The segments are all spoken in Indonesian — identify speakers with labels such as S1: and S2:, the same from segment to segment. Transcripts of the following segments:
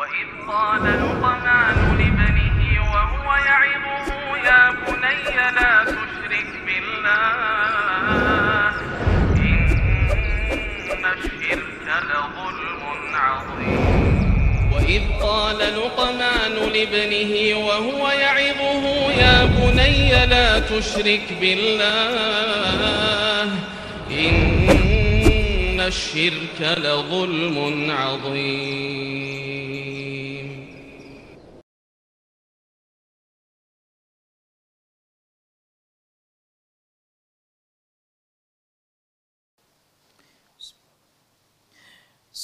S1: وإذ قال لقمان لابنه وهو يعظه يا بني لا تشرك بالله إن الشرك لظلم عظيم. وإذ قال لقمان لابنه وهو يعظه يا بني لا تشرك بالله إن الشرك لظلم عظيم.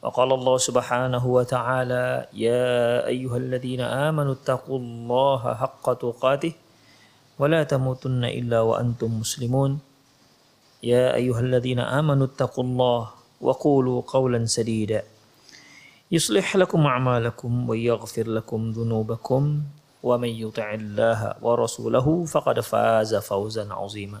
S2: وقال الله سبحانه وتعالى يا أيها الذين آمنوا اتقوا الله حق تقاته ولا تموتن إلا وأنتم مسلمون. يا أيها الذين آمنوا اتقوا الله وقولوا قولا سديدا يصلح لكم أعمالكم ويغفر لكم ذنوبكم ومن يطع الله ورسوله فقد فاز فوزا عظيما.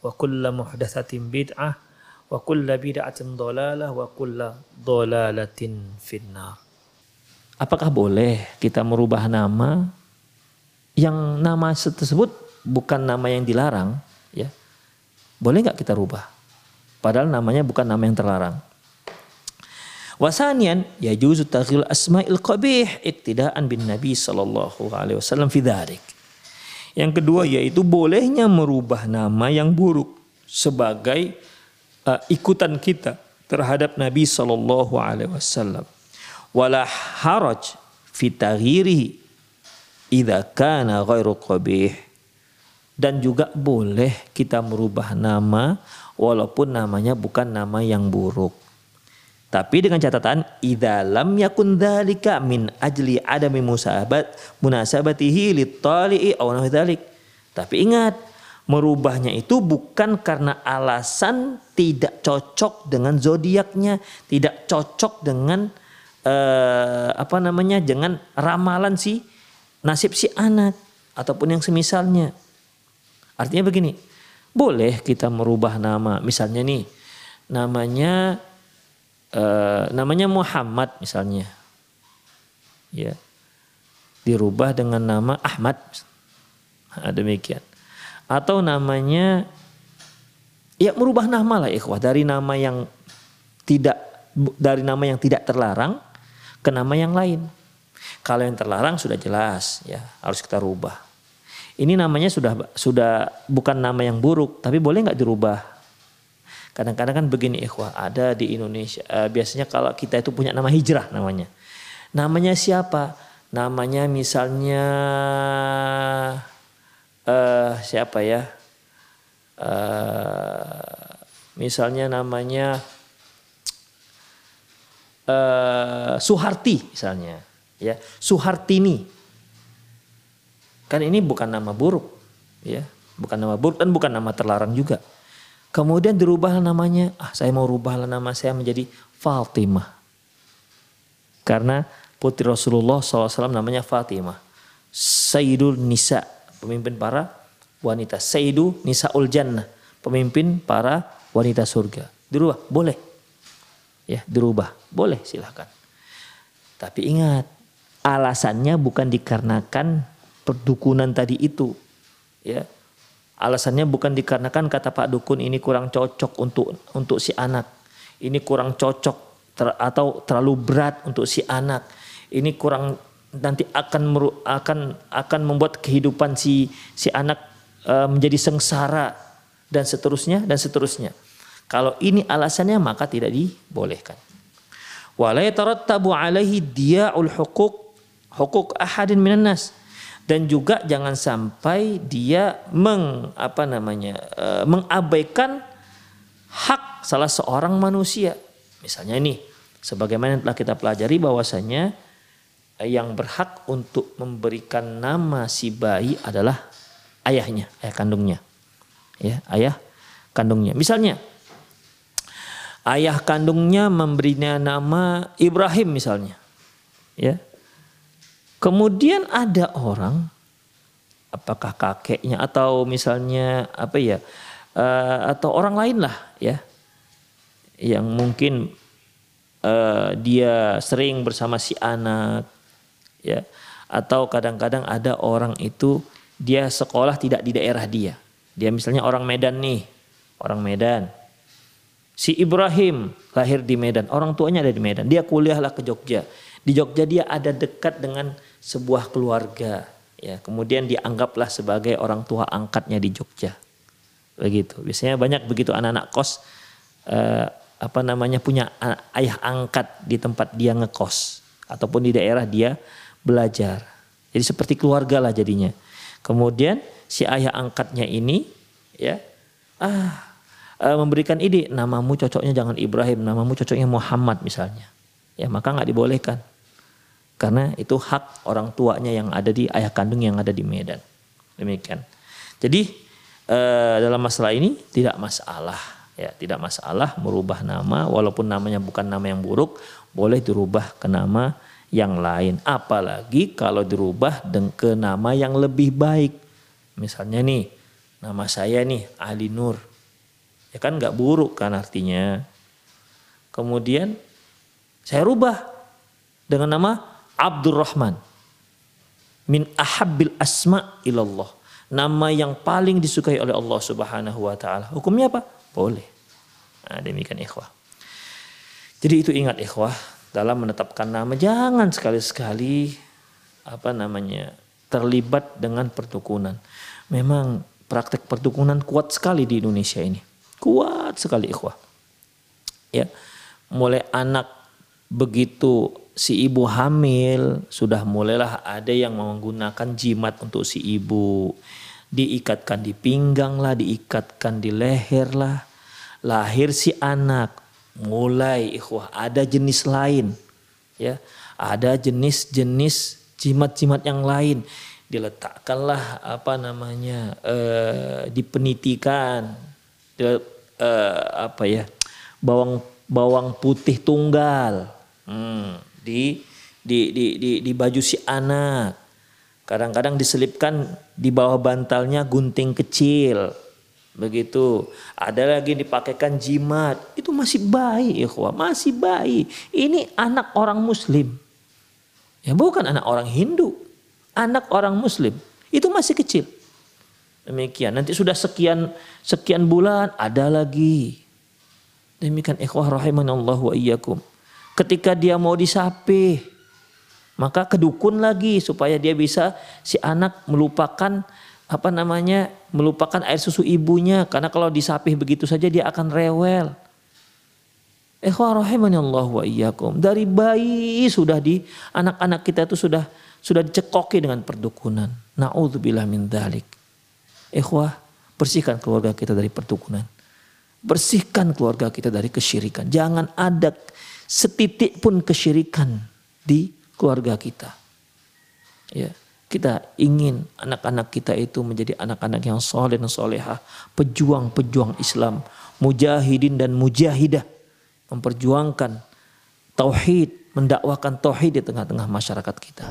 S2: wa kulla muhdatsatin bid'ah wa kulla bid'atin dolalah wa kulla dolalatin finnar. Apakah boleh kita merubah nama yang nama tersebut bukan nama yang dilarang, ya? Boleh nggak kita rubah? Padahal namanya bukan nama yang terlarang. Wasanian ya juzu taghil asma'il qabih iktidaan bin Nabi sallallahu alaihi wasallam fi dzalik yang kedua yaitu bolehnya merubah nama yang buruk sebagai uh, ikutan kita terhadap Nabi Shallallahu Alaihi Wasallam. Wala haraj fi taghyirihi idza kana ghairu qabih. Dan juga boleh kita merubah nama walaupun namanya bukan nama yang buruk. Tapi dengan catatan idza lam yakun dzalika min ajli adami musahabat munasabatihi litali'i aw dzalik. Tapi ingat, merubahnya itu bukan karena alasan tidak cocok dengan zodiaknya, tidak cocok dengan eh, apa namanya? dengan ramalan si nasib si anak ataupun yang semisalnya. Artinya begini, boleh kita merubah nama, misalnya nih namanya Uh, namanya Muhammad misalnya, ya dirubah dengan nama Ahmad, nah, demikian. Atau namanya, ya merubah nama lah ikhwah dari nama yang tidak dari nama yang tidak terlarang ke nama yang lain. Kalau yang terlarang sudah jelas ya harus kita rubah. Ini namanya sudah sudah bukan nama yang buruk, tapi boleh nggak dirubah? Kadang-kadang kan begini ikhwah, ada di Indonesia. Uh, biasanya kalau kita itu punya nama hijrah namanya. Namanya siapa? Namanya misalnya uh, siapa ya? Uh, misalnya namanya uh, Suharti misalnya, ya Suhartini. Kan ini bukan nama buruk, ya, bukan nama buruk dan bukan nama terlarang juga. Kemudian dirubah namanya, ah saya mau rubah nama saya menjadi Fatimah. Karena putri Rasulullah SAW namanya Fatimah. Sayyidul Nisa, pemimpin para wanita. Sayyidu Nisaul Jannah, pemimpin para wanita surga. Dirubah, boleh. Ya, dirubah, boleh silahkan. Tapi ingat, alasannya bukan dikarenakan perdukunan tadi itu. Ya, Alasannya bukan dikarenakan kata Pak Dukun ini kurang cocok untuk untuk si anak. Ini kurang cocok ter, atau terlalu berat untuk si anak. Ini kurang nanti akan meru, akan akan membuat kehidupan si si anak uh, menjadi sengsara dan seterusnya dan seterusnya. Kalau ini alasannya maka tidak dibolehkan. Wala yatarattabu alaihi dia'ul huquq huquq ahadin minan nas dan juga jangan sampai dia meng apa namanya uh, mengabaikan hak salah seorang manusia. Misalnya ini sebagaimana yang telah kita pelajari bahwasanya eh, yang berhak untuk memberikan nama si bayi adalah ayahnya, ayah kandungnya. Ya, ayah kandungnya. Misalnya ayah kandungnya memberinya nama Ibrahim misalnya. Ya. Kemudian ada orang apakah kakeknya atau misalnya apa ya uh, atau orang lain lah ya yang mungkin uh, dia sering bersama si anak ya atau kadang-kadang ada orang itu dia sekolah tidak di daerah dia. Dia misalnya orang Medan nih orang Medan. Si Ibrahim lahir di Medan orang tuanya ada di Medan. Dia kuliahlah ke Jogja di Jogja dia ada dekat dengan sebuah keluarga ya. Kemudian dianggaplah sebagai orang tua angkatnya di Jogja. Begitu. Biasanya banyak begitu anak-anak kos eh, apa namanya punya ayah angkat di tempat dia ngekos. Ataupun di daerah dia belajar. Jadi seperti keluarga lah jadinya. Kemudian si ayah angkatnya ini ya ah eh, memberikan ide namamu cocoknya jangan Ibrahim namamu cocoknya Muhammad misalnya. Ya maka nggak dibolehkan karena itu hak orang tuanya yang ada di ayah kandung yang ada di Medan. Demikian. Jadi eh, dalam masalah ini tidak masalah ya, tidak masalah merubah nama walaupun namanya bukan nama yang buruk, boleh dirubah ke nama yang lain. Apalagi kalau dirubah ke nama yang lebih baik. Misalnya nih, nama saya nih Ali Nur. Ya kan nggak buruk kan artinya. Kemudian saya rubah dengan nama Abdurrahman min ahabbil asma ilallah. Nama yang paling disukai oleh Allah Subhanahu wa taala. Hukumnya apa? Boleh. Nah, demikian ikhwah. Jadi itu ingat ikhwah dalam menetapkan nama jangan sekali-sekali apa namanya terlibat dengan perdukunan. Memang praktek perdukunan kuat sekali di Indonesia ini. Kuat sekali ikhwah. Ya. Mulai anak begitu si ibu hamil sudah mulailah ada yang menggunakan jimat untuk si ibu. Diikatkan di pinggang lah diikatkan di leher lah. Lahir si anak mulai ikhwah ada jenis lain ya. Ada jenis-jenis jimat-jimat yang lain. Diletakkanlah apa namanya eh, di, eh, apa ya bawang bawang putih tunggal. Hmm di di di di, di baju si anak. Kadang-kadang diselipkan di bawah bantalnya gunting kecil. Begitu. Ada lagi dipakaikan jimat. Itu masih bayi, ikhwah. Masih bayi. Ini anak orang muslim. Ya bukan anak orang Hindu. Anak orang muslim. Itu masih kecil. Demikian. Nanti sudah sekian sekian bulan ada lagi. Demikian ikhwah rahimanallah wa iyyakum. Ketika dia mau disapih, maka kedukun lagi supaya dia bisa si anak melupakan apa namanya melupakan air susu ibunya karena kalau disapih begitu saja dia akan rewel. Allah wa iyyakum. Dari bayi sudah di anak-anak kita itu sudah sudah dicekoki dengan perdukunan. Nauzubillah min dzalik. Ikhwah, bersihkan keluarga kita dari perdukunan. Bersihkan keluarga kita dari kesyirikan. Jangan ada setitik pun kesyirikan di keluarga kita. Ya, kita ingin anak-anak kita itu menjadi anak-anak yang soleh dan soleha, pejuang-pejuang Islam, mujahidin dan mujahidah, memperjuangkan tauhid, mendakwakan tauhid di tengah-tengah masyarakat kita.